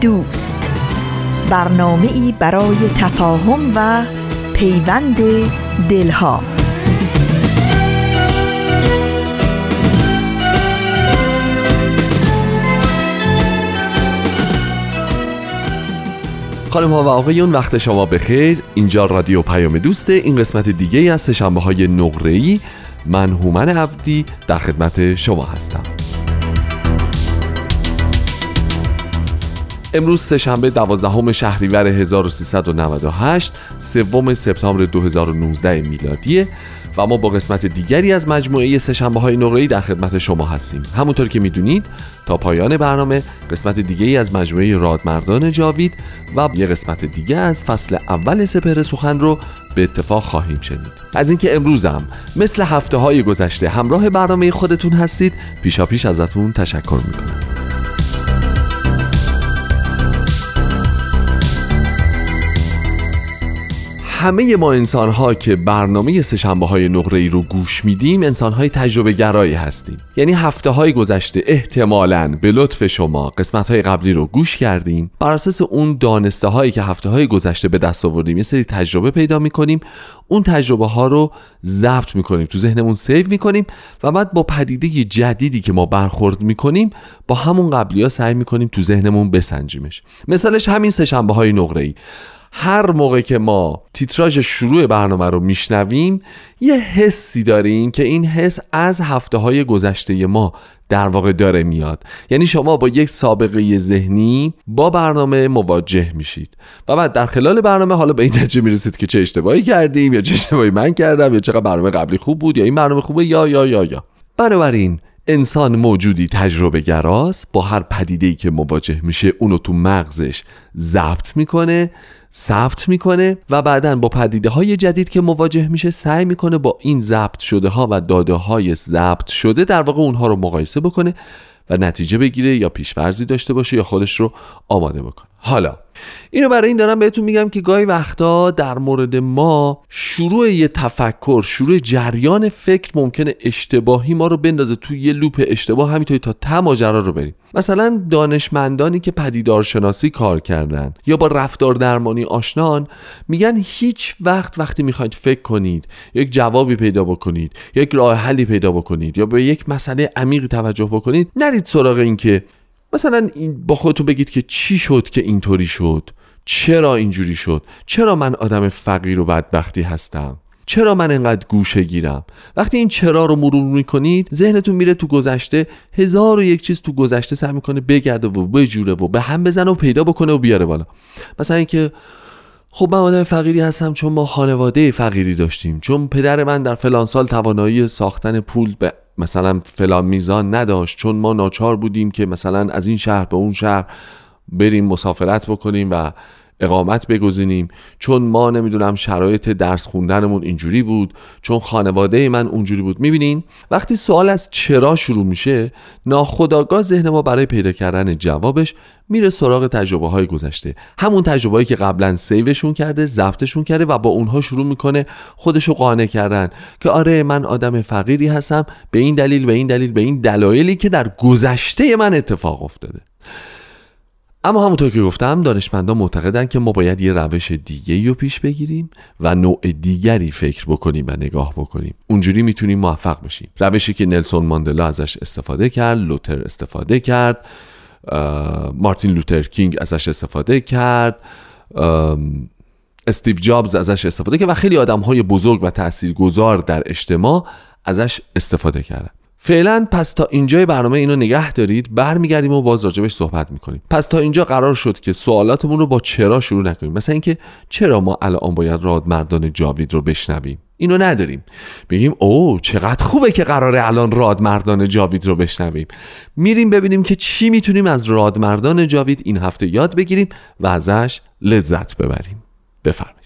دوست. برنامه ای برای تفاهم و پیوند دلها. خانم ها و آقایون وقت شما بخیر. اینجا رادیو پیام دوسته این قسمت دیگه از سشنبه های نقره ای من هومن عبدی در خدمت شما هستم. امروز سهشنبه 12 شهریور 1398 سوم سپتامبر 2019 میلادیه و ما با قسمت دیگری از مجموعه سهشنبه های نقره‌ای در خدمت شما هستیم. همونطور که می‌دونید تا پایان برنامه قسمت دیگری از مجموعه رادمردان جاوید و یه قسمت دیگه از فصل اول سپهر سخن رو به اتفاق خواهیم شنید. از اینکه امروزم مثل هفته های گذشته همراه برنامه خودتون هستید پیشا پیش ازتون تشکر می‌کنم. همه ما انسان ها که برنامه سشنبه های نقره ای رو گوش میدیم انسان های تجربه گرایی هستیم. یعنی هفته های گذشته احتمالا به لطف شما قسمت های قبلی رو گوش کردیم. بر اساس اون دانسته هایی که هفته های گذشته به دست آوردیم یه سری تجربه پیدا می‌کنیم. اون تجربه ها رو ضبط می‌کنیم تو ذهنمون سیو می‌کنیم و بعد با پدیده جدیدی که ما برخورد می‌کنیم با همون قبلی ها سعی می‌کنیم تو ذهنمون بسنجیمش. مثالش همین سشنبه های نقره ای هر موقع که ما تیتراژ شروع برنامه رو میشنویم یه حسی داریم که این حس از هفته های گذشته ما در واقع داره میاد. یعنی شما با یک سابقه ذهنی با برنامه مواجه میشید. و بعد در خلال برنامه حالا به این نتیجه می‌رسید که چه اشتباهی کردیم یا چه اشتباهی من کردم یا چقدر برنامه قبلی خوب بود یا این برنامه خوبه یا یا یا یا. بنابراین انسان موجودی تجربه گراست با هر پدیده‌ای که مواجه میشه اونو تو مغزش ضبط می‌کنه ثبت می‌کنه و بعدا با پدیده های جدید که مواجه میشه سعی می‌کنه با این ضبط شده ها و داده های ضبط شده در واقع اونها رو مقایسه بکنه و نتیجه بگیره یا پیشورزی داشته باشه یا خودش رو آماده بکنه. حالا اینو برای این دارم بهتون میگم که گاهی وقتا در مورد ما شروع یه تفکر شروع جریان فکر ممکنه اشتباهی ما رو بندازه توی یه لوپ اشتباه همینطوری تا ته ماجرا رو بریم. مثلا دانشمندانی که پدیدارشناسی کار کردن یا با رفتار درمانی آشنان میگن هیچ وقت وقتی می‌خواید فکر کنید یک جوابی پیدا بکنید یک راه حلی پیدا بکنید یا به یک مسئله عمیقی توجه بکنید نرید سراغ این که مثلا با خودتون بگید که چی شد که اینطوری شد؟ چرا اینجوری شد؟ چرا من آدم فقیر و بدبختی هستم؟ چرا من انقدر گوشه گیرم؟ وقتی این چرا رو مرور می‌کنید ذهنتون میره تو گذشته هزار و یک چیز تو گذشته سعی می‌کنه بگرده و بجوره و به هم بزنه و پیدا بکنه و بیاره بالا. مثلا اینکه خب من آدم فقیری هستم چون ما خانواده فقیری داشتیم چون پدر من در فلان سال توانایی ساختن پول به مثلا فلان میزان نداشت چون ما ناچار بودیم که مثلا از این شهر به اون شهر بریم مسافرت بکنیم و اقامت بگزینیم. چون ما نمی‌دونم شرایط درس خوندنمون اینجوری بود چون خانواده من اونجوری بود. می‌بینین؟ وقتی سوال از چرا شروع میشه ناخداگاه ذهن ما برای پیدا کردن جوابش میره سراغ تجربه های گذشته. همون تجربه هایی که قبلا سیوشون کرده ضبطشون کرده و با اونها شروع می‌کنه خودشو قانع کردن. که آره من آدم فقیری هستم به این دلیل به این دلیل به این دلایلی که در گذشته من اتفاق افتاده. اما همونطور که گفتم دانشمندان معتقدن که ما باید یه روش دیگه رو پیش بگیریم و نوع دیگری فکر بکنیم و نگاه بکنیم. اونجوری می‌تونیم موفق بشیم. روشی که نلسون ماندلا ازش استفاده کرد لوتر استفاده کرد. مارتین لوتر کینگ ازش استفاده کرد. استیو جابز ازش استفاده کرد و خیلی آدم های بزرگ و تاثیرگذار در اجتماع ازش استفاده کردن. فعلا پس تا اینجای برنامه اینو نگه دارید برمیگردیم و باز راجبش صحبت می‌کنیم. پس تا اینجا قرار شد که سوالاتمون رو با چرا شروع نکنیم. مثلا اینکه چرا ما الان باید رادمردان جاوید رو بشنویم؟ اینو نداریم. بگیم او چقدر خوبه که قراره الان رادمردان جاوید رو بشنویم. میریم ببینیم که چی می‌تونیم از رادمردان جاوید این هفته یاد بگیریم و ازش لذت ببریم. بفرمایید.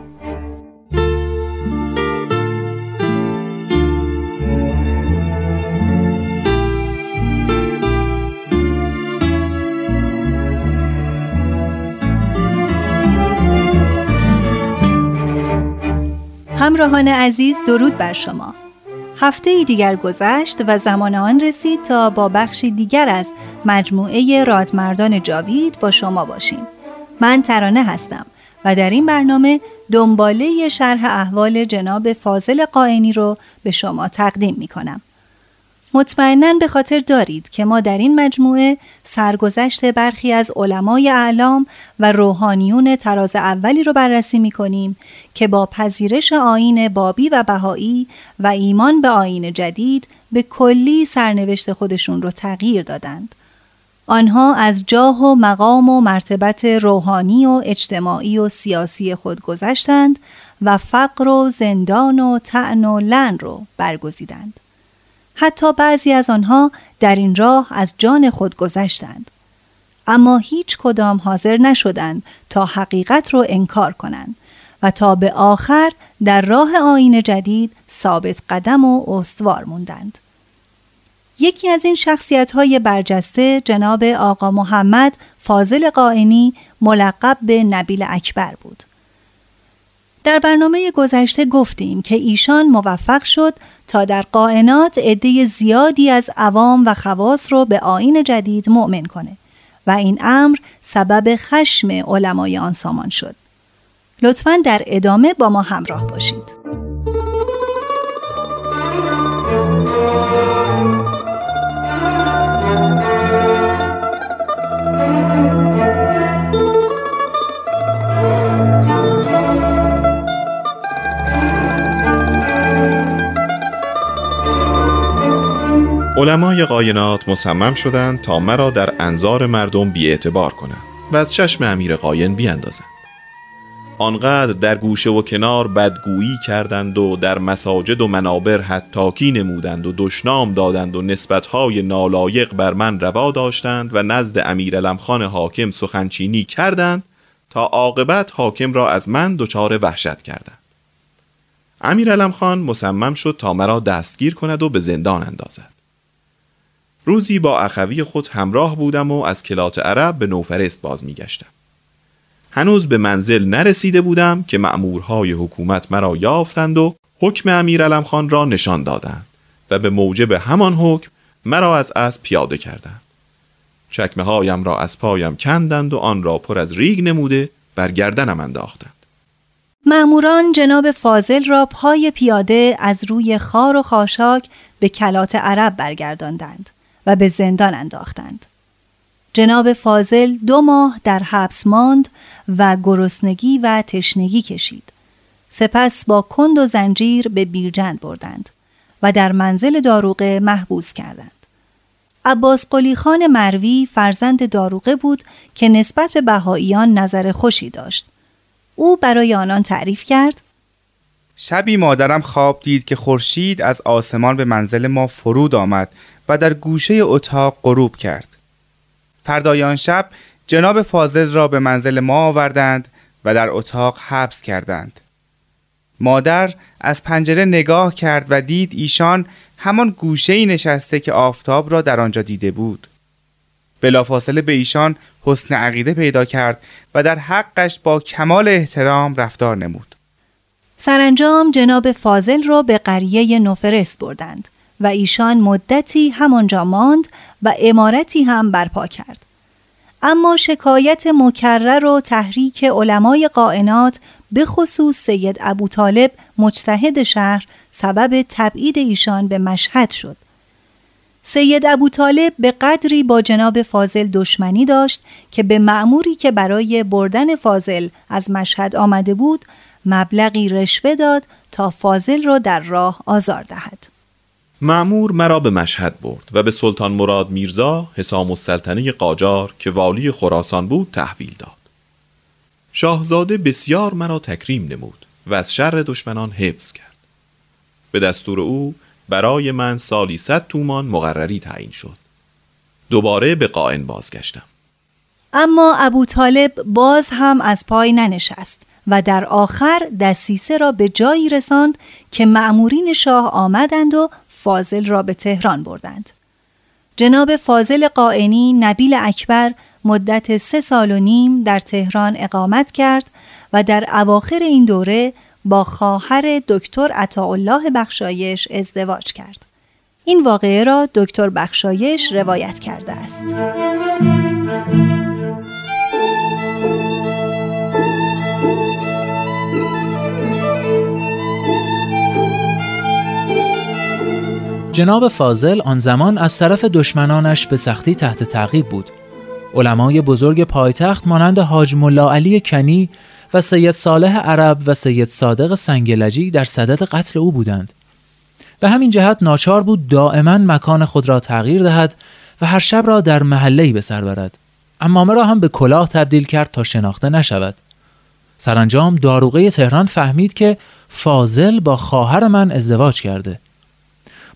همراهان عزیز درود بر شما هفته دیگر گذشت و زمان آن رسید تا با بخشی دیگر از مجموعه رادمردان جاوید با شما باشیم من ترانه هستم و در این برنامه دنباله شرح احوال جناب فاضل قائنی رو به شما تقدیم می کنم. مطمئنا به خاطر دارید که ما در این مجموعه سرگذشت برخی از علمای اعلام و روحانیون تراز اولی رو بررسی می کنیم که با پذیرش آین بابی و بهایی و ایمان به آین جدید به کلی سرنوشت خودشون رو تغییر دادند. آنها از جاه و مقام و مرتبت روحانی و اجتماعی و سیاسی خود گذشتند و فقر و زندان و تعن و لن رو برگزیدند. حتی بعضی از آنها در این راه از جان خود گذشتند. اما هیچ کدام حاضر نشدند تا حقیقت رو انکار کنند و تا به آخر در راه آین جدید ثابت قدم و استوار موندند. یکی از این شخصیت های برجسته جناب آقا محمد فاضل قائنی ملقب به نبیل اکبر بود. در برنامه گذشته گفتیم که ایشان موفق شد تا در قائنات عده زیادی از عوام و خواص رو به آین جدید مؤمن کنه و این امر سبب خشم علمای آن سامان شد. لطفا در ادامه با ما همراه باشید. علمای قاینات مصمم شدند تا مرا در انظار مردم بیاعتبار کنند و از چشم امیر قاین بیاندازند. آنقدر در گوشه و کنار بدگویی کردند و در مساجد و منابر حتاکی نمودند و دشنام دادند و نسبتهای نالایق بر من روا داشتند و نزد امیر خان حاکم سخنچینی کردند تا عاقبت حاکم را از من دچار وحشت کردند. امیر خان مصمم شد تا مرا دستگیر کند و به زندان اندازد. روزی با اخوی خود همراه بودم و از کلات عرب به نوفرست باز میگشتم. هنوز به منزل نرسیده بودم که مأمورهای حکومت مرا یافتند و حکم امیر خان را نشان دادند و به موجب همان حکم مرا از اسب پیاده کردند. چکمه هایم را از پایم کندند و آن را پر از ریگ نموده بر گردنم انداختند. مأموران جناب فاضل را پای پیاده از روی خار و خاشاک به کلات عرب برگرداندند. و به زندان انداختند. جناب فاضل دو ماه در حبس ماند و گرسنگی و تشنگی کشید. سپس با کند و زنجیر به بیرجند بردند و در منزل داروغه محبوس کردند. عباس قلی خان مروی فرزند داروغه بود که نسبت به بهاییان نظر خوشی داشت. او برای آنان تعریف کرد شبی مادرم خواب دید که خورشید از آسمان به منزل ما فرود آمد و در گوشه اتاق غروب کرد. فردای شب جناب فاضل را به منزل ما آوردند و در اتاق حبس کردند. مادر از پنجره نگاه کرد و دید ایشان همان گوشه ای نشسته که آفتاب را در آنجا دیده بود. بلافاصله به ایشان حسن عقیده پیدا کرد و در حقش با کمال احترام رفتار نمود. سرانجام جناب فاضل را به قریه نوفرست بردند و ایشان مدتی همانجا ماند و امارتی هم برپا کرد. اما شکایت مکرر و تحریک علمای قائنات به خصوص سید ابو طالب مجتهد شهر سبب تبعید ایشان به مشهد شد. سید ابو طالب به قدری با جناب فاضل دشمنی داشت که به معموری که برای بردن فاضل از مشهد آمده بود مبلغی رشوه داد تا فاضل را در راه آزار دهد. معمور مرا به مشهد برد و به سلطان مراد میرزا حسام السلطنه قاجار که والی خراسان بود تحویل داد. شاهزاده بسیار مرا تکریم نمود و از شر دشمنان حفظ کرد. به دستور او برای من سالی صد تومان مقرری تعیین شد. دوباره به قائن بازگشتم. اما ابو طالب باز هم از پای ننشست و در آخر دسیسه را به جایی رساند که معمورین شاه آمدند و فاضل را به تهران بردند. جناب فاضل قائنی نبیل اکبر مدت سه سال و نیم در تهران اقامت کرد و در اواخر این دوره با خواهر دکتر عطاالله بخشایش ازدواج کرد. این واقعه را دکتر بخشایش روایت کرده است. جناب فاضل آن زمان از طرف دشمنانش به سختی تحت تعقیب بود. علمای بزرگ پایتخت مانند حاج ملا علی کنی و سید صالح عرب و سید صادق سنگلجی در صدد قتل او بودند. به همین جهت ناچار بود دائما مکان خود را تغییر دهد و هر شب را در محله‌ای به سر برد. امامه را هم به کلاه تبدیل کرد تا شناخته نشود. سرانجام داروغه تهران فهمید که فاضل با خواهر من ازدواج کرده.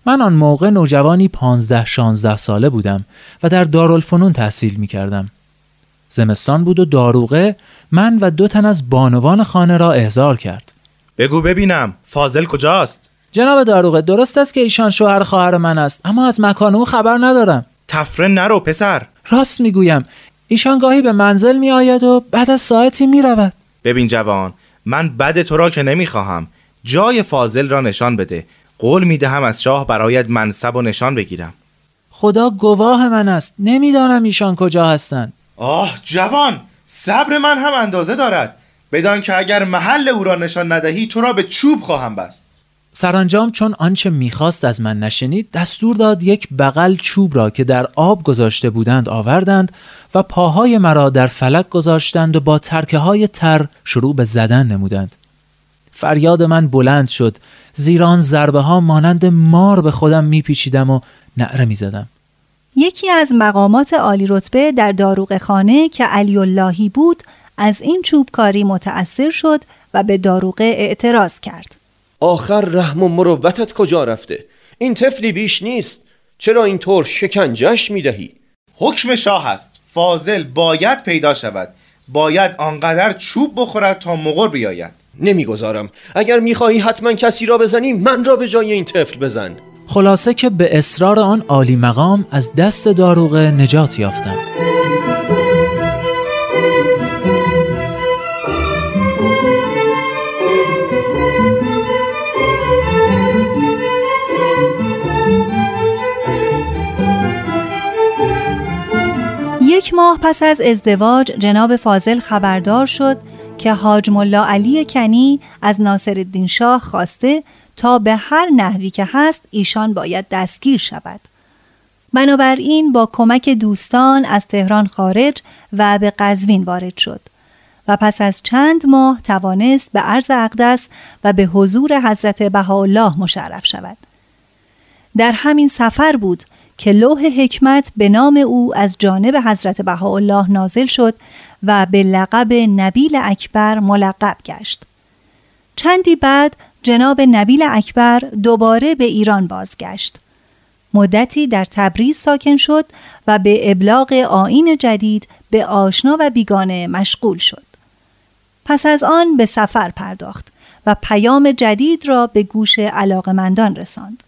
من آن موقع نوجوانی پانزده شانزده ساله بودم و در دارالفنون تحصیل می کردم. زمستان بود و داروغه من و دو تن از بانوان خانه را احضار کرد. بگو ببینم فاضل کجاست؟ جناب داروغه درست است که ایشان شوهر خواهر من است اما از مکان او خبر ندارم. تفره نرو پسر. راست می‌گویم ایشان گاهی به منزل می آید و بعد از ساعتی می رود. ببین جوان من بد تو را که نمی‌خواهم جای فاضل را نشان بده قول می دهم از شاه برایت منصب و نشان بگیرم. خدا گواه من است. نمی‌دانم ایشان کجا هستند. آه جوان صبر من هم اندازه دارد. بدان که اگر محل او را نشان ندهی تو را به چوب خواهم بست. سرانجام چون آنچه می‌خواست از من نشنید دستور داد یک بغل چوب را که در آب گذاشته بودند آوردند و پاهای مرا در فلک گذاشتند و با ترکه های تر شروع به زدن نمودند. فریاد من بلند شد. زیرا آن ضربه ها مانند مار به خودم میپیچیدم و نعره می‌زدم. یکی از مقامات عالی رتبه در داروغ خانه که علی اللهی بود از این چوبکاری متأثر شد و به داروغه اعتراض کرد. آخر رحم و مروتت کجا رفته؟ این طفلی بیش نیست. چرا اینطور شکنجش می‌دهی؟ حکم شاه است. فاضل باید پیدا شود. باید آنقدر چوب بخورد تا مغر بیاید. نمی‌گذارم. اگر می‌خواهی حتما کسی را بزنی من را به جای این طفل بزن. خلاصه که به اصرار آن عالی مقام از دست داروغه نجات یافتم. یک ماه پس از ازدواج جناب فاضل خبردار شد که حاج ملا علی کنی از ناصرالدین شاه خواسته تا به هر نحوی که هست ایشان باید دستگیر شود. بنابراین با کمک دوستان از تهران خارج و به قزوین وارد شد و پس از چند ماه توانست به عرض اقدس و به حضور حضرت بهاءالله مشرف شود. در همین سفر بود که لوح حکمت به نام او از جانب حضرت بهاءالله نازل شد و به لقب نبیل اکبر ملقب گشت. چندی بعد جناب نبیل اکبر دوباره به ایران بازگشت. مدتی در تبریز ساکن شد و به ابلاغ آین جدید به آشنا و بیگانه مشغول شد. پس از آن به سفر پرداخت و پیام جدید را به گوش علاقمندان رساند.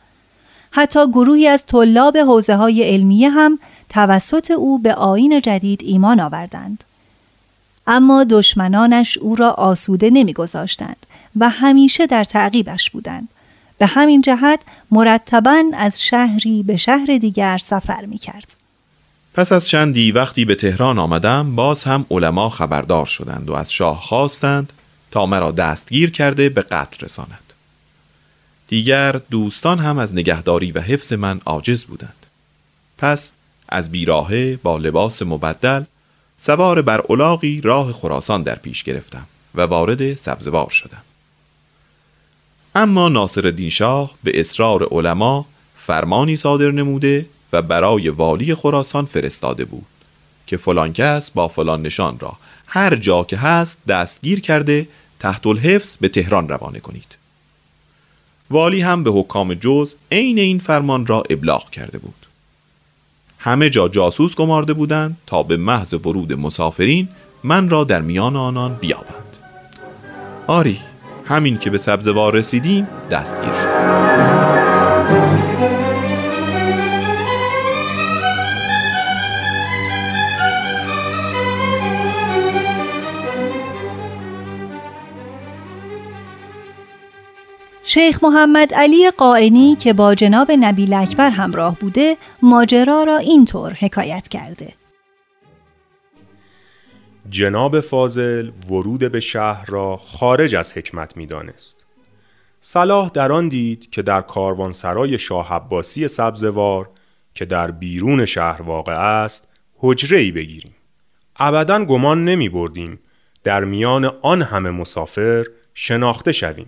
حتی گروهی از طلاب حوزه های علمیه هم توسط او به آین جدید ایمان آوردند. اما دشمنانش او را آسوده نمیگذاشتند و همیشه در تعقیبش بودند. به همین جهت مرتبا از شهری به شهر دیگر سفر می کرد. پس از چندی وقتی به تهران آمدم باز هم علما خبردار شدند و از شاه خواستند تا مرا دستگیر کرده به قتل رساند. دیگر دوستان هم از نگهداری و حفظ من عاجز بودند. پس از بیراهه با لباس مبدل سوار بر اولاغی راه خراسان در پیش گرفتم و وارد سبزوار شدم. اما ناصر شاه به اصرار علما فرمانی صادر نموده و برای والی خراسان فرستاده بود که فلان کس با فلان نشان را هر جا که هست دستگیر کرده تحت الحفظ به تهران روانه کنید والی هم به حکام جز عین این فرمان را ابلاغ کرده بود همه جا جاسوس گمارده بودند تا به محض ورود مسافرین من را در میان آنان بیابند. آری همین که به سبزوار رسیدیم دستگیر شد. شیخ محمد علی قائنی که با جناب نبیل اکبر همراه بوده ماجرا را اینطور حکایت کرده جناب فاضل ورود به شهر را خارج از حکمت می دانست. صلاح در آن دید که در کاروانسرای شاه عباسی سبزوار که در بیرون شهر واقع است حجره ای بگیریم. ابدا گمان نمی بردیم در میان آن همه مسافر شناخته شویم.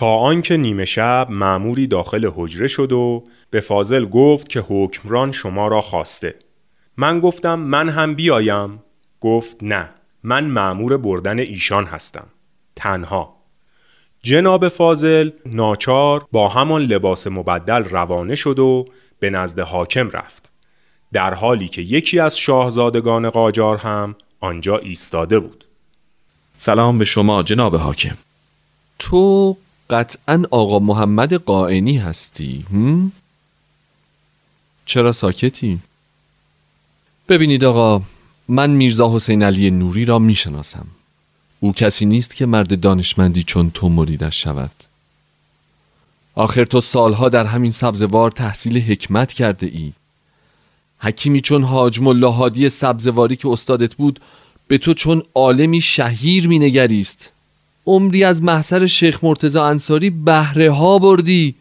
تا آنکه نیمه شب معموری داخل حجره شد و به فاضل گفت که حکمران شما را خواسته. من گفتم من هم بیایم. گفت نه من معمور بردن ایشان هستم. تنها. جناب فاضل ناچار با همان لباس مبدل روانه شد و به نزد حاکم رفت. در حالی که یکی از شاهزادگان قاجار هم آنجا ایستاده بود. سلام به شما جناب حاکم. تو قطعا آقا محمد قائنی هستی هم؟ چرا ساکتی؟ ببینید آقا من میرزا حسین علی نوری را می‌شناسم او کسی نیست که مرد دانشمندی چون تو مریدش شود آخر تو سالها در همین سبزوار تحصیل حکمت کرده ای حکیمی چون حاج ملا هادی سبزواری که استادت بود به تو چون عالمی شهیر مینگریست عمری از محضر شیخ مرتزا انصاری بهره ها بردی.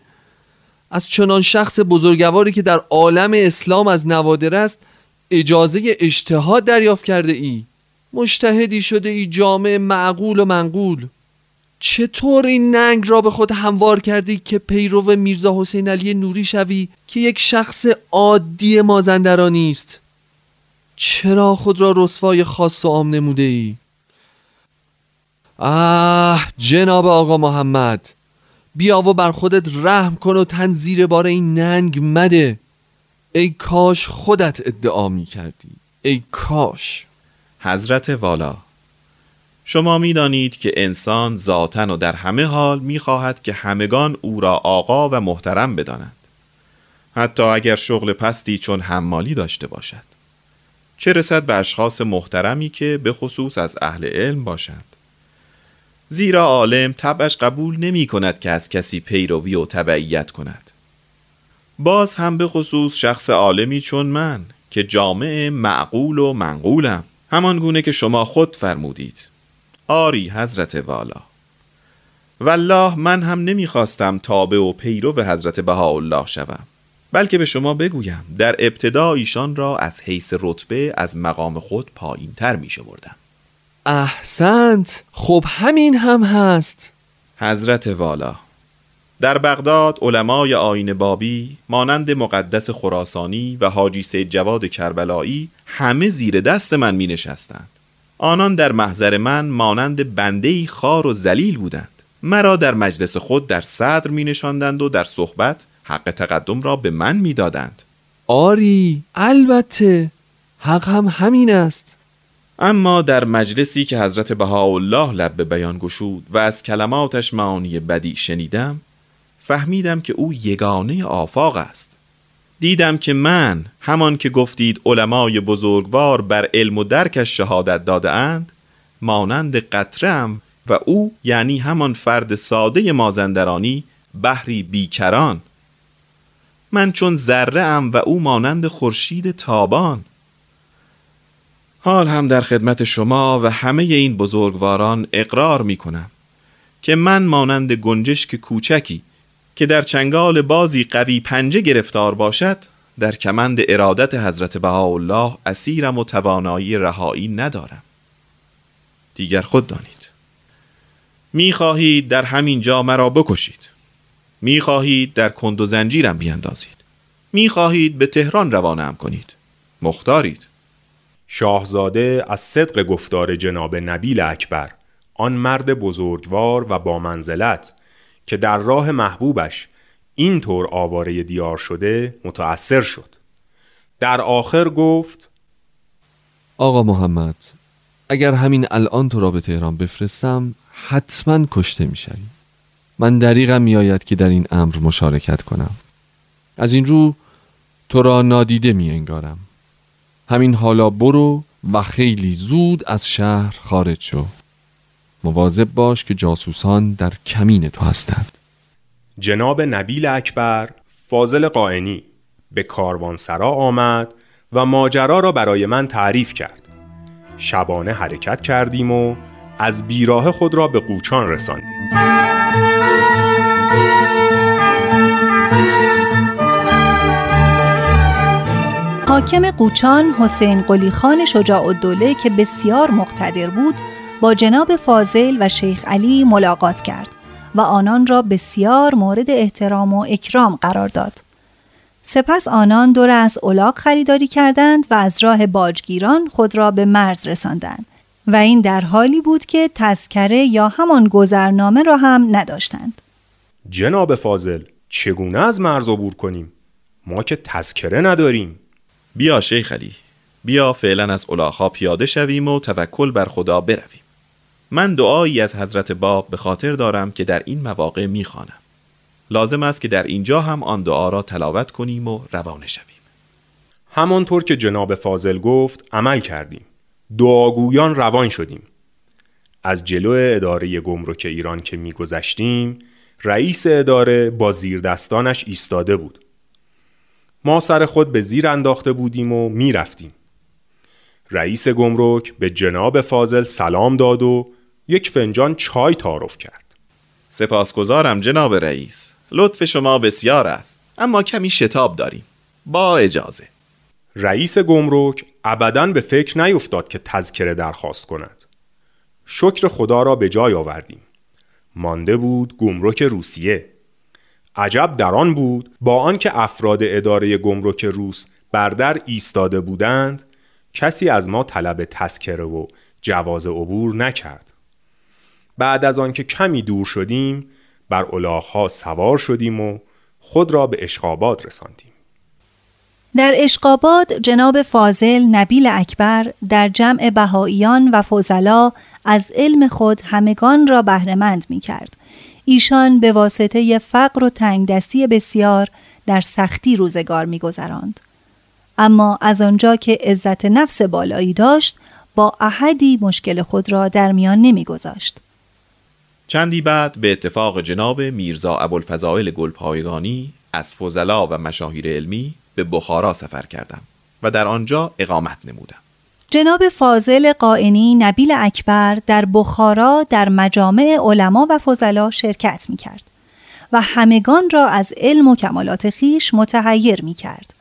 از چنان شخص بزرگواری که در عالم اسلام از نوادر است اجازه اجتهاد دریافت کرده ای. مشتهدی شده ای جامع معقول و منقول. چطور این ننگ را به خود هموار کردی که پیرو میرزا حسین علی نوری شوی که یک شخص عادی مازندرانی است؟ چرا خود را رسوای خاص و عام نموده ای؟ آه جناب آقا محمد. بیا و بر خودت رحم کن و تن زیر بار این ننگ مده. ای کاش خودت ادعا می کردی. ای کاش. حضرت والا شما می دانید که انسان ذاتن و در همه حال می خواهد که همگان او را آقا و محترم بدانند. حتی اگر شغل پستی چون حمالی داشته باشد. چه رسد به اشخاص محترمی که به خصوص از اهل علم باشند؟ زیرا عالم طبعش قبول نمی کند که از کسی پیروی و تبعیت کند. باز هم به خصوص شخص عالمی چون من که جامعه معقول و منقولم همان گونه که شما خود فرمودید. آری حضرت والا. والله من هم نمی‌خواستم تابع و پیرو حضرت بهاءالله شوم بلکه به شما بگویم در ابتدا ایشان را از حیث رتبه از مقام خود پایین تر می بردم احسنت. خب همین هم هست. حضرت والا در بغداد علمای آین بابی مانند مقدس خراسانی و حاجی سید جواد کربلایی همه زیر دست من می نشستند. آنان در محضر من مانند بندهی خار و زلیل بودند. مرا در مجلس خود در صدر می نشاندند و در صحبت حق تقدم را به من می دادند. آری البته. حق هم همین است. اما در مجلسی که حضرت بهاءالله لب به بیان گشود و از کلماتش معانی بدی شنیدم فهمیدم که او یگانه آفاق است. دیدم که من همان که گفتید علمای بزرگوار بر علم و درکش شهادت داده اند مانند قطرم و او یعنی همان فرد ساده مازندرانی بحری بیکران. من چون ذره ام و او مانند خورشید تابان. حال هم در خدمت شما و همه این بزرگواران اقرار می کنم که من مانند گنجشک کوچکی که در چنگال بازی قوی پنجه گرفتار باشد در کمند ارادت حضرت بهاءالله اسیرم و توانایی رهایی ندارم. دیگر خود دانید. می خواهید در همین جا مرا بکشید. می خواهید در کند و زنجیرم بیندازید. می خواهید به تهران روانم کنید. مختارید. شاهزاده از صدق گفتار جناب نبیل اکبر آن مرد بزرگوار و با منزلت که در راه محبوبش اینطور آواره دیار شده متأثر شد. در آخر گفت آقا محمد اگر همین الان تو را به تهران بفرستم حتما کشته می‌شوی. من دریغم میآید که در این امر مشارکت کنم. از این رو تو را نادیده می انگارم همین حالا برو و خیلی زود از شهر خارج شو. مواظب باش که جاسوسان در کمین تو هستند. جناب نبیل اکبر فاضل قائنی به کاروانسرا آمد و ماجرا را برای من تعریف کرد. شبانه حرکت کردیم و از بیراه خود را به قوچان رساندیم. حاکم قوچان حسین قلی خان شجاع الدوله که بسیار مقتدر بود با جناب فاضل و شیخ علی ملاقات کرد و آنان را بسیار مورد احترام و اکرام قرار داد. سپس آنان دور از اولاق خریداری کردند و از راه باجگیران خود را به مرز رساندند و این در حالی بود که تذکره یا همان گذرنامه را هم نداشتند. جناب فاضل چگونه از مرز عبور کنیم؟ ما که تذکره نداریم. بیا شیخ علی بیا فعلا از الاغها پیاده شویم و توکل بر خدا برویم. من دعایی از حضرت باب به خاطر دارم که در این مواقع می‌خوانم. لازم است که در اینجا هم آن دعا را تلاوت کنیم و روانه شویم. همانطور که جناب فاضل گفت عمل کردیم. دعاگویان روان شدیم. از جلو اداره گمرک ایران که میگذشتیم رئیس اداره با زیر دستانش ایستاده بود. ما سر خود به زیر انداخته بودیم و می‌رفتیم. رئیس گمرک به جناب فاضل سلام داد و یک فنجان چای تعارف کرد. سپاسگزارم جناب رئیس. لطف شما بسیار است. اما کمی شتاب داریم. با اجازه. رئیس گمرک ابدا به فکر نیفتاد که تذکره درخواست کند. شکر خدا را به جای آوردیم. مانده بود گمرک روسیه. عجب در آن بود با آنکه افراد اداره گمرک روس بر در ایستاده بودند کسی از ما طلب تذکره و جواز عبور نکرد. بعد از آنکه کمی دور شدیم بر الاغها سوار شدیم و خود را به اشقاباد رساندیم. در اشقاباد جناب فاضل نبیل اکبر در جمع بهاییان و فضلا از علم خود همگان را بهرهمند می کرد ایشان به واسطه فقر و تنگدستی بسیار در سختی روزگار میگذراند. اما از آنجا که عزت نفس بالایی داشت با احدی مشکل خود را در میان نمیگذاشت. چندی بعد به اتفاق جناب میرزا ابوالفضائل گلپایگانی از فضلا و مشاهیر علمی به بخارا سفر کردم و در آنجا اقامت نمودم. جناب فاضل قائنی نبیل اکبر در بخارا در مجامع علما و فضلا شرکت می کرد و همگان را از علم و کمالات خیش متحیر می کرد.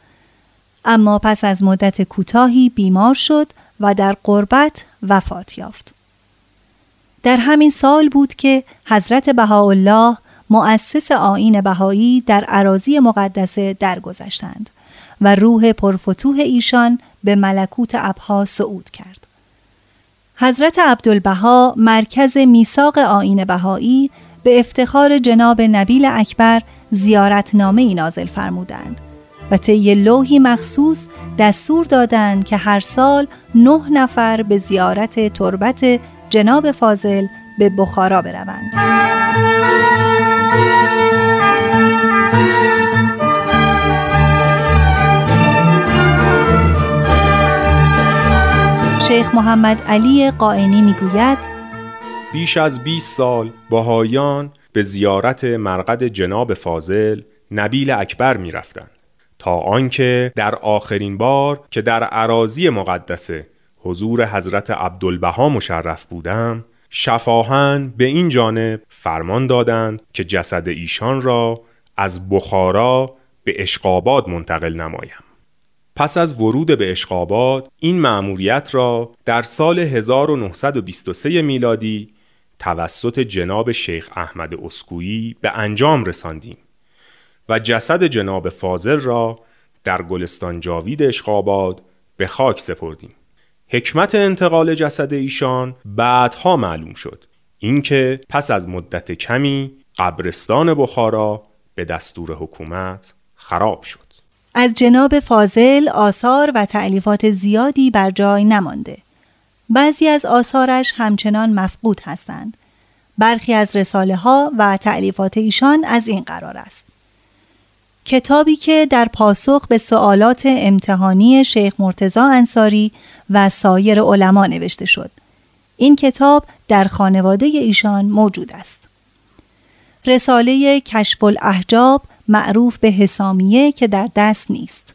اما پس از مدت کوتاهی بیمار شد و در قربت وفات یافت. در همین سال بود که حضرت بهاءالله مؤسس آین بهایی در عراضی مقدسه درگذشتند و روح پرفتوح ایشان به ملکوت ابها صعود کرد. حضرت عبدالبها مرکز میثاق آین بهایی به افتخار جناب نبیل اکبر زیارتنامه ای نازل فرمودند و طی لوحی مخصوص دستور دادند که هر سال نه نفر به زیارت تربت جناب فاضل به بخارا بروند. شیخ محمد علی قائنی می‌گوید بیش از 20 سال باهایان به زیارت مرقد جناب فاضل نبیل اکبر می رفتن. تا آنکه در آخرین بار که در عراضی مقدسه حضور حضرت عبدالبها مشرف بودم شفاهن به این جانب فرمان دادند که جسد ایشان را از بخارا به اشقاباد منتقل نمایم پس از ورود به اشقاباد این مأموریت را در سال 1923 میلادی توسط جناب شیخ احمد اسکویی به انجام رساندیم و جسد جناب فاضل را در گلستان جاوید اشقاباد به خاک سپردیم. حکمت انتقال جسد ایشان بعدها معلوم شد. اینکه پس از مدت کمی قبرستان بخارا به دستور حکومت خراب شد. از جناب فاضل آثار و تعلیفات زیادی بر جای نمانده بعضی از آثارش همچنان مفقود هستند برخی از رساله ها و تعلیفات ایشان از این قرار است کتابی که در پاسخ به سوالات امتحانی شیخ مرتزا انصاری و سایر علما نوشته شد. این کتاب در خانواده ایشان موجود است. رساله کشف الاحجاب معروف به حسامیه که در دست نیست.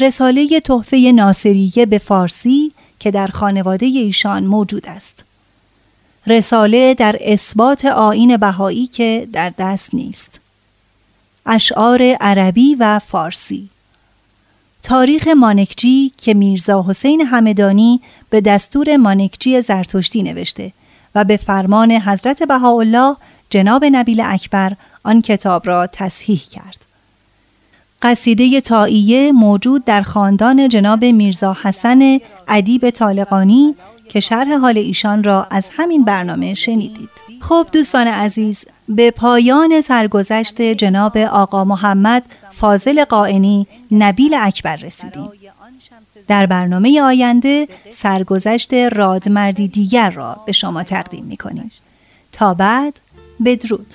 رساله تحفه ناصریه به فارسی که در خانواده ایشان موجود است. رساله در اثبات آین بهایی که در دست نیست. اشعار عربی و فارسی تاریخ مانکجی که میرزا حسین همدانی به دستور مانکجی زرتشتی نوشته و به فرمان حضرت بهاءالله جناب نبیل اکبر آن کتاب را تصحیح کرد. قصیده تائیه موجود در خاندان جناب میرزا حسن ادیب طالقانی که شرح حال ایشان را از همین برنامه شنیدید. خب دوستان عزیز به پایان سرگذشت جناب آقا محمد فاضل قائنی نبیل اکبر رسیدیم. در برنامه آینده سرگذشت رادمردی دیگر را به شما تقدیم می کنیم. تا بعد بدرود.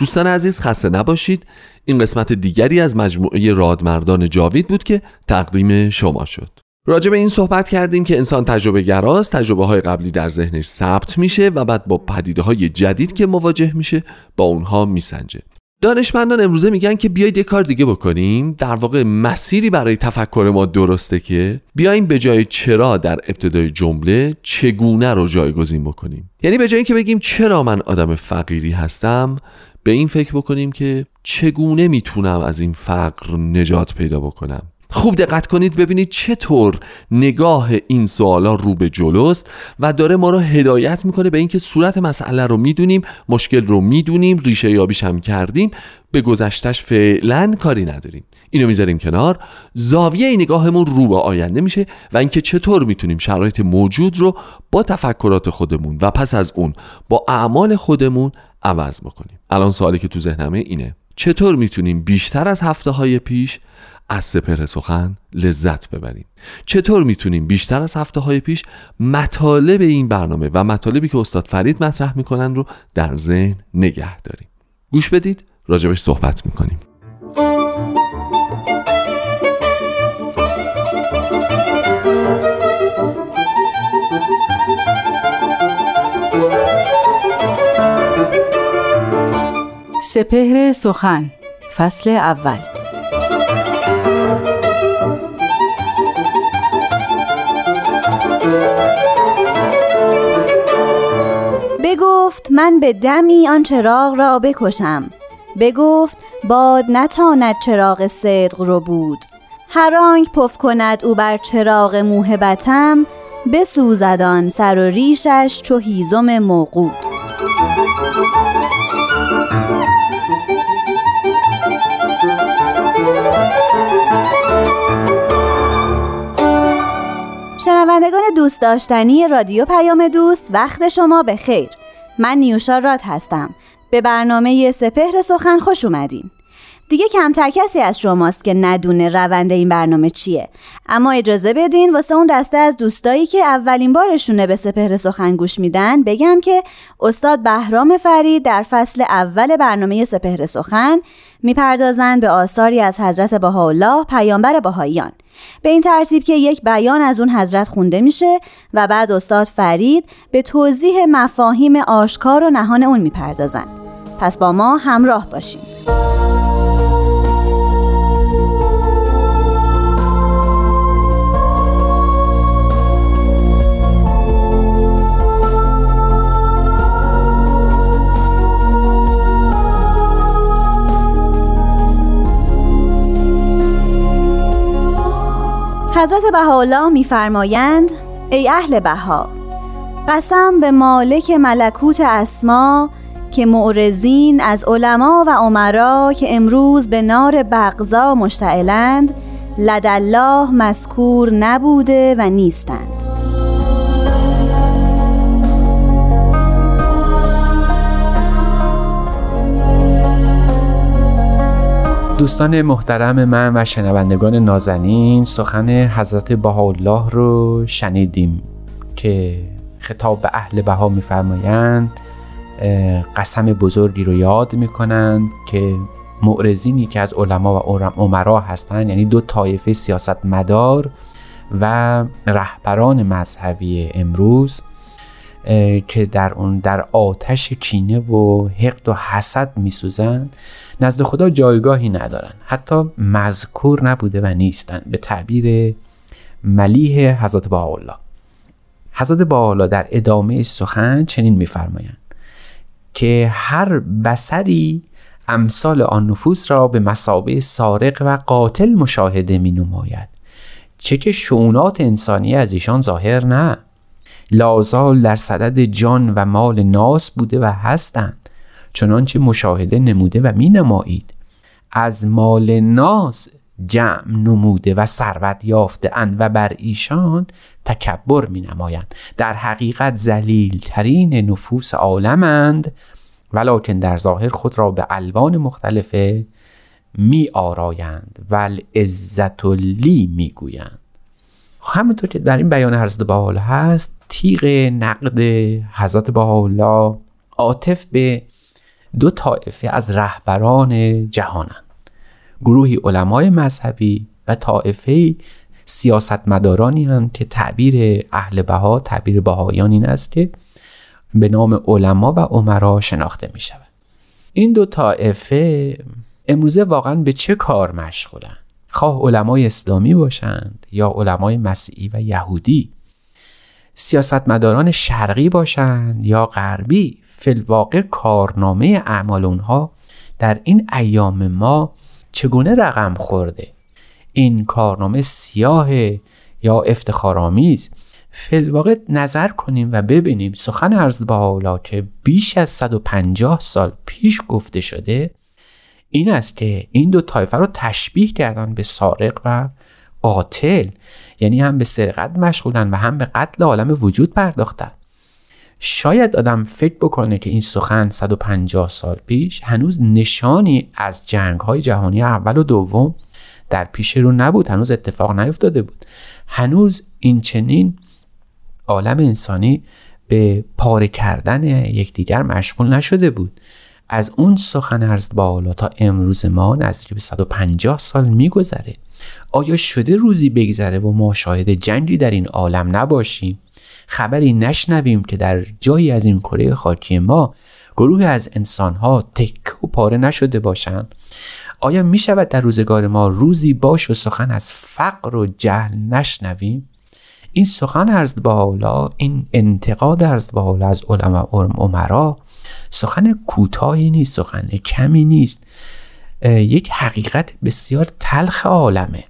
دوستان عزیز خسته نباشید این قسمت دیگری از مجموعه رادمردان جاوید بود که تقدیم شما شد راجع به این صحبت کردیم که انسان تجربه گراست تجربه های قبلی در ذهنش ثبت میشه و بعد با پدیده های جدید که مواجه میشه با اونها میسنجه. دانشمندان امروزه میگن که بیایید یه کار دیگه بکنیم. در واقع مسیری برای تفکر ما درسته که بیایم به جای چرا در ابتدای جمله چگونه رو جایگزین بکنیم. یعنی به جای اینکه بگیم چرا من آدم فقیری هستم به این فکر بکنیم که چگونه می‌تونم از این فقر نجات پیدا بکنم. خوب دقت کنید ببینید چطور نگاه این سوالا رو به جلوست و داره ما رو هدایت می‌کنه به اینکه صورت مسئله رو می‌دونیم مشکل رو می‌دونیم ریشه یابیش هم کردیم. به گذشتش فعلا کاری نداریم. اینو می‌ذاریم کنار. زاویه نگاهمون رو به آینده میشه و اینکه چطور می‌تونیم شرایط موجود رو با تفکرات خودمون و پس از اون با اعمال خودمون عوض بکنیم. الان سوالی که تو ذهنمه اینه. چطور می‌تونیم بیشتر از هفته های پیش از سپر سخن لذت ببریم. چطور می‌تونیم بیشتر از هفته های پیش مطالب این برنامه و مطالبی که استاد فرید مطرح می‌کنن رو در ذهن نگه داریم؟ گوش بدید راجبش صحبت می‌کنیم. سپهر سخن فصل اول. بگفت من به دمی آن چراغ را بکشم. بگفت باد نتاند چراغ صدق رو بود. هر آنک پف کند او بر چراغ موهبتم بسوزدان سر و ریشش چو هیزم موقود. دوست داشتنی رادیو پیام دوست وقت شما به خیر. من نیوشا راد هستم. به برنامه سپهر سخن خوش اومدین. دیگه کمتر کسی از شماست که ندونه روند این برنامه چیه. اما اجازه بدین واسه اون دسته از دوستایی که اولین بارشونه به سپهر سخن گوش میدن بگم که استاد بهرام فرید در فصل اول برنامه سپهر سخن می‌پردازند به آثاری از حضرت بهاءالله پیامبر بهاییان. به این ترتیب که یک بیان از اون حضرت خونده میشه و بعد استاد فرید به توضیح مفاهیم آشکار و نهان اون می‌پردازند. پس با ما همراه باشیم حضرت بهاءالله میفرمایند ای اهل بها قسم به مالک ملکوت اسما که معرزین از علما و عمرا که امروز به نار بغضا مشتعلند لدالله مذکور نبوده و نیستند. دوستان محترم من و شنوندگان نازنین سخن حضرت بهاءالله رو شنیدیم که خطاب به اهل بها میفرمایند قسم بزرگی رو یاد می‌کنند که معرزینی که از علما و عمرا هستند یعنی دو طایفه سیاست مدار و رهبران مذهبی امروز که در اون در آتش کینه و حقد و حسد میسوزند. نزد خدا جایگاهی ندارن. حتی مذکور نبوده و نیستن. به تعبیر ملیح حضرت بهاءالله حضرت بهاءالله در ادامه سخن چنین میفرمایند که هر بسری امثال آن نفوس را به مسابه سارق و قاتل مشاهده می نماید چه که شعونات انسانی از ایشان ظاهر نه. لازال در صدد جان و مال ناس بوده و هستند. چنانچه مشاهده نموده و می نمایید از مال ناس جمع نموده و ثروت یافته اند و بر ایشان تکبر می نمایند در حقیقت زلیل ترین نفوس عالمند ولکن در ظاهر خود را به الوان مختلفه می آرایند و عزت لی می گویند همونطور که در این بیان حضرت بهاءالله هست تیغ نقد حضرت بهاءالله عاطف به دو طایفه از رهبران جهانند. گروهی علمای مذهبی و طایفه سیاستمدارانی هستند که تعبیر اهل بها تعبیر بهایان این است که به نام علما و عمرا شناخته می شود این دو طایفه امروزه واقعا به چه کار مشغولند خواه علمای اسلامی باشند یا علمای مسیحی و یهودی؟ سیاستمداران شرقی باشند یا غربی؟ فلواقع کارنامه اعمال اونها در این ایام ما چگونه رقم خورده؟ این کارنامه سیاه یا افتخارآمیز؟ فلواقع نظر کنیم و ببینیم سخن عرض با حالا که بیش از 150 سال پیش گفته شده این است که این دو طایفه رو تشبیه کردن به سارق و قاتل یعنی هم به سرقت مشغولن و هم به قتل عالم وجود پرداختن. شاید آدم فکر بکنه که این سخن 150 سال پیش هنوز نشانی از جنگ های جهانی اول و دوم در پیش رو نبود هنوز اتفاق نیفتاده بود. هنوز این چنین عالم انسانی به پاره کردن یکدیگر مشغول نشده بود. از اون سخن عرض بالا تا امروز ما نزدیک به 150 سال میگذره. آیا شده روزی بگذره و ما شاهد جنگی در این عالم نباشیم؟ خبری نشنویم که در جایی از این کره خاکی ما گروه از انسانها تک و پاره نشده باشند. آیا می شود در روزگار ما روزی باش و سخن از فقر و جهل نشنویم؟ این سخن عرض با حالا این انتقاد عرض با حالا از علما عمرا سخن کوتاهی نیست سخن کمی نیست. یک حقیقت بسیار تلخ عالمه.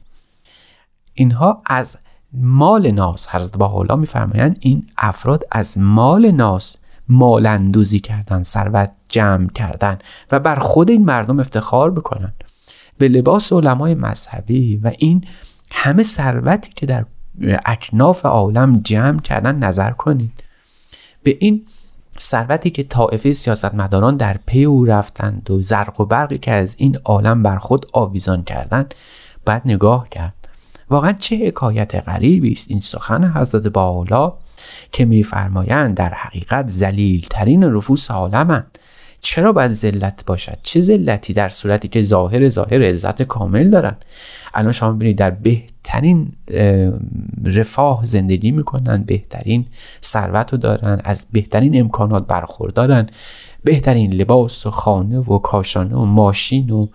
اینها از مال ناس حضرت با حالا میفرمایند این افراد از مال ناس مال اندوزی کردن ثروت جمع کردن و بر خود این مردم افتخار بکنن به لباس علمای مذهبی و این همه ثروتی که در اکناف عالم جمع کردن نظر کنید. به این ثروتی که طائفه سیاستمداران در پی او رفتند و زرق و برقی که از این عالم بر خود آویزان کردند باید نگاه کرد. واقعا چه حکایت غریبی است این سخن حضرت بالا که میفرمایند در حقیقت ذلیلترین نفوس عالمند. چرا باید ذلت باشد؟ چه ذلتی در صورتی که ظاهر ظاهر عزت کامل دارن الان شما ببینید در بهترین رفاه زندگی می‌کنن بهترین ثروت رو دارن از بهترین امکانات برخوردارن بهترین لباس و خانه و کاشانه و ماشین و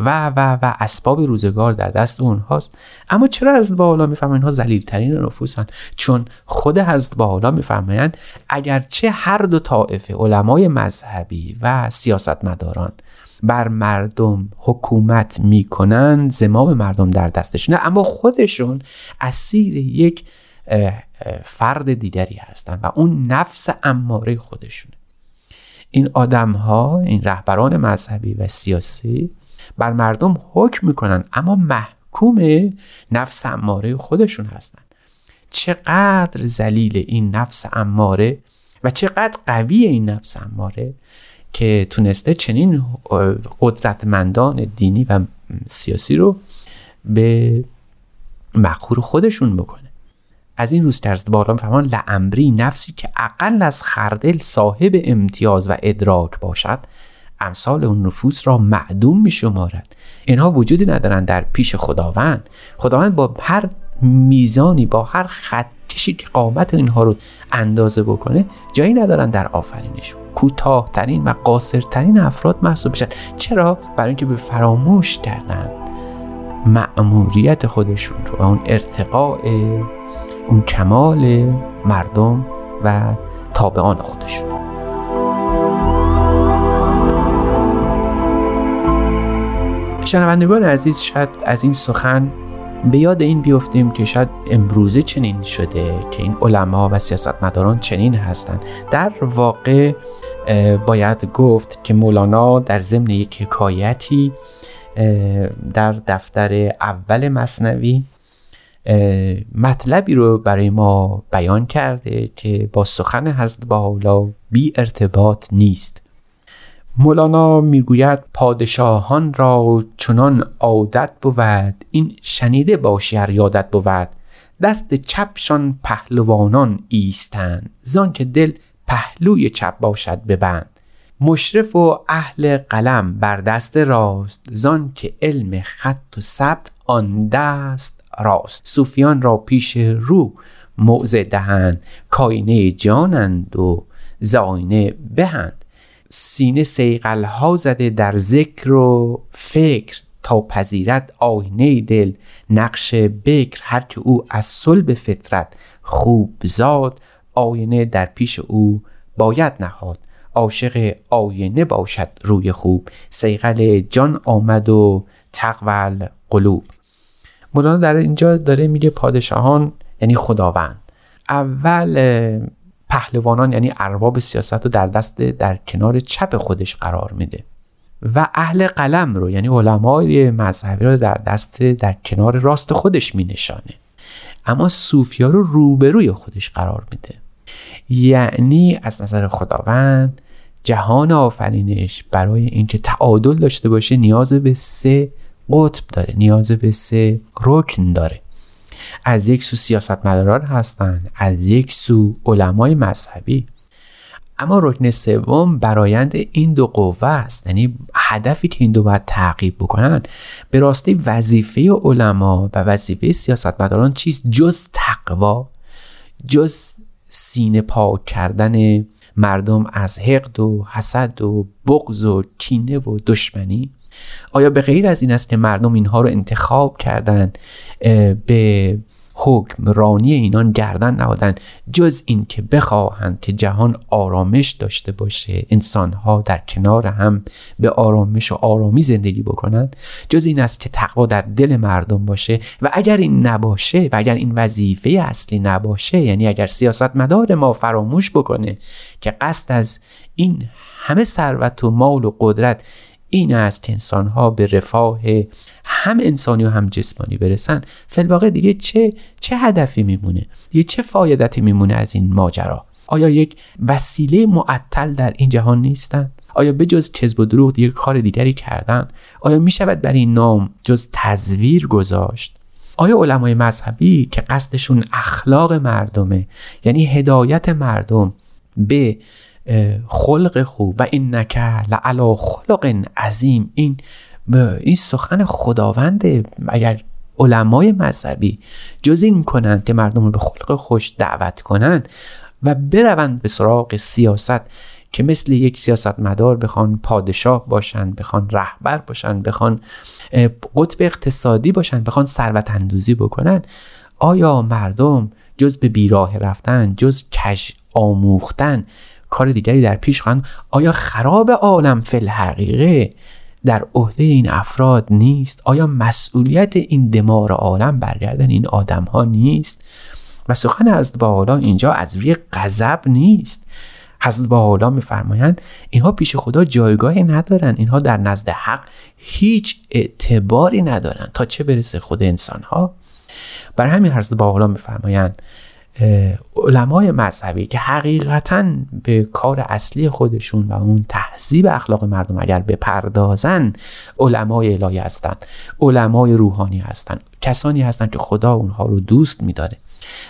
و و و اسباب روزگار در دست اونهاست. اما چرا حضرت با میفرمایند اینها ذلیلترین نفوسن. چون خود حضرت با میفرمایند اگرچه هر دو طایفه علمای مذهبی و سیاستمداران بر مردم حکومت می‌کنن زمام مردم در دستشونه اما خودشون اسیر یک فرد دیگری هستند و اون نفس اماره خودشونه. این آدم ها این رهبران مذهبی و سیاسی بر مردم حکم می‌کنن اما محکوم نفس اماره خودشون هستن. چقدر زلیل این نفس اماره و چقدر قوی این نفس اماره که تونسته چنین قدرتمندان دینی و سیاسی رو به مخور خودشون بکنه. از این روز ترز بالا فهمان لعمری نفسی که اقل از خردل صاحب امتیاز و ادراک باشد امثال اون نفوس را معدوم می شمارد اینها وجودی ندارن در پیش خداوند. خداوند با هر میزانی با هر خط کشی که قامت اینها رو اندازه بکنه جایی ندارن در آفرینشون. کوتاهترین و قاصرترین افراد محسوب بشن چرا؟ برای اینکه به فراموش کردن مأموریت خودشون رو و اون ارتقاء اون کمال مردم و تابعان خودشون. شنوندگان عزیز شاید از این سخن به یاد این بیفتیم که شاید امروزه چنین شده که این علما و سیاستمداران چنین هستند. در واقع باید گفت که مولانا در ضمن یک حکایتی در دفتر اول مصنوی مطلبی رو برای ما بیان کرده که با سخن حضرت با بی ارتباط نیست. مولانا می‌گوید پادشاهان را چنان عادت بود این شنیده باشی هر یادت بود. دست چپشان پهلوانان ایستند زان که دل پهلوی چپ باشد ببند. مشرف و اهل قلم بر دست راست زان که علم خط و ثبت آن دست راست. صوفیان را پیش رو موضع دهند کاینه جانند و زاینه بهند. سینه سیقل زده در ذکر و فکر تا پذیرت آینه دل نقش بکر هر که او از صلب فطرت خوب زاد آینه در پیش او باید نهاد. عاشق آینه باشد روی خوب. سیقل جان آمد و تقول قلوب مولانا در اینجا داره میگه پادشاهان یعنی خداوند. اول پهلوانان یعنی ارباب سیاست رو در دست در کنار چپ خودش قرار میده. و اهل قلم رو یعنی علمای مذهبی رو در دست در کنار راست خودش می نشانه اما صوفیا رو روبروی خودش قرار میده. یعنی از نظر خداوند جهان آفرینش برای اینکه تعادل داشته باشه نیاز به سه قطب داره نیاز به سه رکن داره. از یک سو سیاستمداران هستند از یک سو علمای مذهبی. اما رکن سوم برایند این دو قوه است. یعنی هدفی که این دو باید تعقیب بکنن به راستی وظیفه علما و وظیفه سیاستمداران چیست جز تقوا جز سینه پاک کردن مردم از حقد و حسد و بغض و کینه و دشمنی. آیا به غیر از این است که مردم اینها رو انتخاب کردند به حکمرانی اینان گردن نهادن جز این که بخواهند که جهان آرامش داشته باشه. انسانها در کنار هم به آرامش و آرامی زندگی بکنند. جز این است که تقوا در دل مردم باشه و اگر این نباشه و اگر این وظیفه اصلی نباشه یعنی اگر سیاست مدار ما فراموش بکنه که قصد از این همه ثروت و مال و قدرت این است که انسانها به رفاه هم انسانی و هم جسمانی برسن. فلواقع دیگه چه چه هدفی میمونه؟ دیگه چه فایدتی میمونه از این ماجرا؟ آیا یک وسیله معطل در این جهان نیستن؟ آیا به جز کذب و دروغ یک کار دیگری کردن؟ آیا می شود در این نام جز تزویر گذاشت؟ آیا علمای مذهبی که قصدشون اخلاق مردمه یعنی هدایت مردم به خلق خوب و این نکه لعلا خلق عظیم. این این سخن خداونده اگر علمای مذهبی جز این کنند که مردم رو به خلق خوش دعوت کنند و بروند به سراغ سیاست که مثل یک سیاستمدار بخوان پادشاه باشن بخوان رهبر باشن بخوان قطب اقتصادی باشن بخوان ثروت اندوزی بکنن آیا مردم جز به بیراه رفتن جز کش آموختن کار دیگری در پیش خواهند. آیا خراب عالم فی الحقیقه در عهده این افراد نیست؟ آیا مسئولیت این دمار عالم برگردن این آدم ها نیست؟ و سخن حضرت با اینجا از روی غضب نیست. حضرت با حالا میفرمایند اینها پیش خدا جایگاهی ندارن. اینها در نزد حق هیچ اعتباری ندارن. تا چه برسه خود انسان ها بر همین حضرت با حالا میفرمایند علمای مذهبی که حقیقتا به کار اصلی خودشون و اون تهذیب اخلاق مردم اگر بپردازن علمای الهی هستند علمای روحانی هستند کسانی هستند که خدا اونها رو دوست میداره.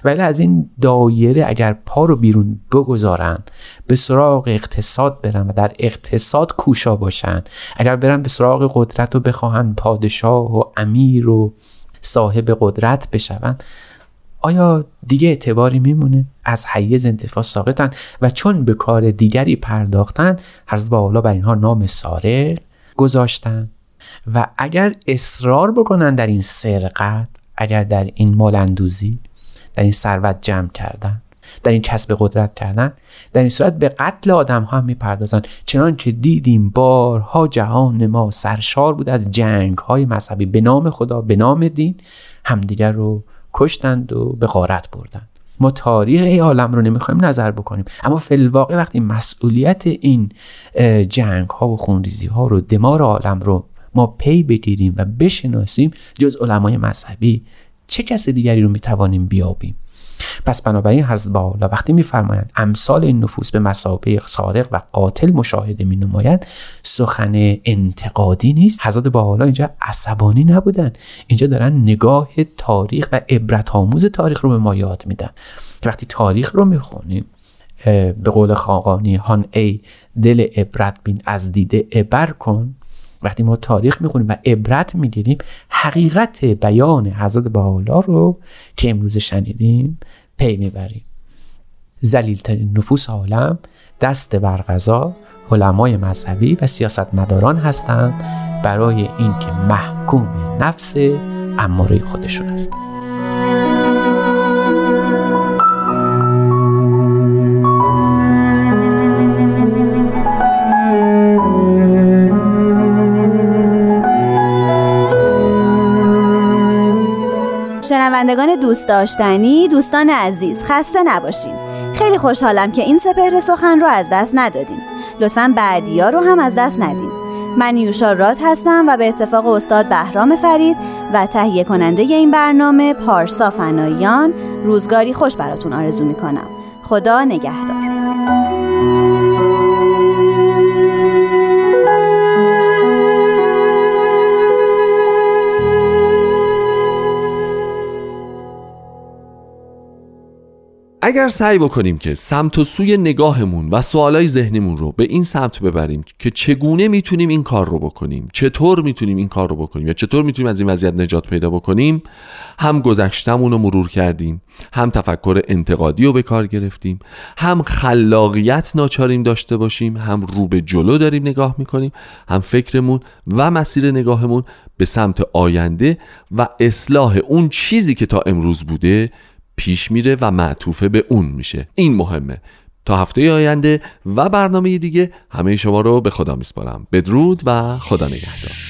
ولی از این دایره اگر پا رو بیرون بگذارن به سراغ اقتصاد برن و در اقتصاد کوشا باشن اگر برن به سراغ قدرت و بخواهن پادشاه و امیر و صاحب قدرت بشون آیا دیگه اعتباری میمونه؟ از حیز انتفاع ساقطن و چون به کار دیگری پرداختن حضرت با بر اینها نام سارق گذاشتن. و اگر اصرار بکنن در این سرقت اگر در این مالندوزی در این ثروت جمع کردن در این کسب قدرت کردن در این صورت به قتل آدم ها هم می‌پردازن. چنان که دیدیم بارها جهان ما سرشار بود از جنگ های مذهبی. به نام خدا به نام دین همدیگر رو کشتند و به غارت بردند. ما تاریخ ای عالم رو نمی‌خوایم نظر بکنیم. اما فلواقع وقتی مسئولیت این جنگ ها و خونریزی ها رو دمار عالم رو ما پی بگیریم و بشناسیم جز علمای مذهبی چه کس دیگری رو می‌توانیم بیابیم؟ پس بنابراین حضرت بالا وقتی میفرمایند امثال این نفوس به مسابه سارق و قاتل مشاهده می نمایند سخن انتقادی نیست. حضرت بالا اینجا عصبانی نبودن. اینجا دارن نگاه تاریخ و عبرت آموز تاریخ رو به ما یاد میدن. که وقتی تاریخ رو می‌خونیم به قول خاقانی هان ای دل عبرت بین از دیده عبر کن. وقتی ما تاریخ می‌خونیم و عبرت می‌گیریم حقیقت بیان حضرت بهاءالله رو که امروز شنیدیم پی می‌بریم. زلیلترین نفوس عالم دست بر غذا علمای مذهبی و سیاستمداران هستند برای اینکه محکوم نفس اماره خودشون هستند. شنوندگان دوست داشتنی دوستان عزیز خسته نباشین. خیلی خوشحالم که این سپهر سخن رو از دست ندادین. لطفا بعدیا رو هم از دست ندین. من یوشا راد هستم و به اتفاق استاد بهرام فرید و تهیه کننده این برنامه پارسا فناییان روزگاری خوش براتون آرزو می‌کنم. خدا نگهدار. اگر سعی بکنیم که سمت و سوی نگاهمون و سوالای ذهنیمون رو به این سمت ببریم که چگونه می‌تونیم این کار رو بکنیم چطور می‌تونیم این کار رو بکنیم یا چطور می‌تونیم از این وضعیت نجات پیدا بکنیم هم گذشتمون رو مرور کردیم هم تفکر انتقادی رو به کار گرفتیم هم خلاقیت ناچاریم داشته باشیم هم رو به جلو داریم نگاه می‌کنیم هم فکرمون و مسیر نگاهمون به سمت آینده و اصلاح اون چیزی که تا امروز بوده پیش میره و معطوفه به اون میشه. این مهمه. تا هفته آینده و برنامه دیگه همه شما رو به خدا میسپارم. بدرود و خدا نگهدار.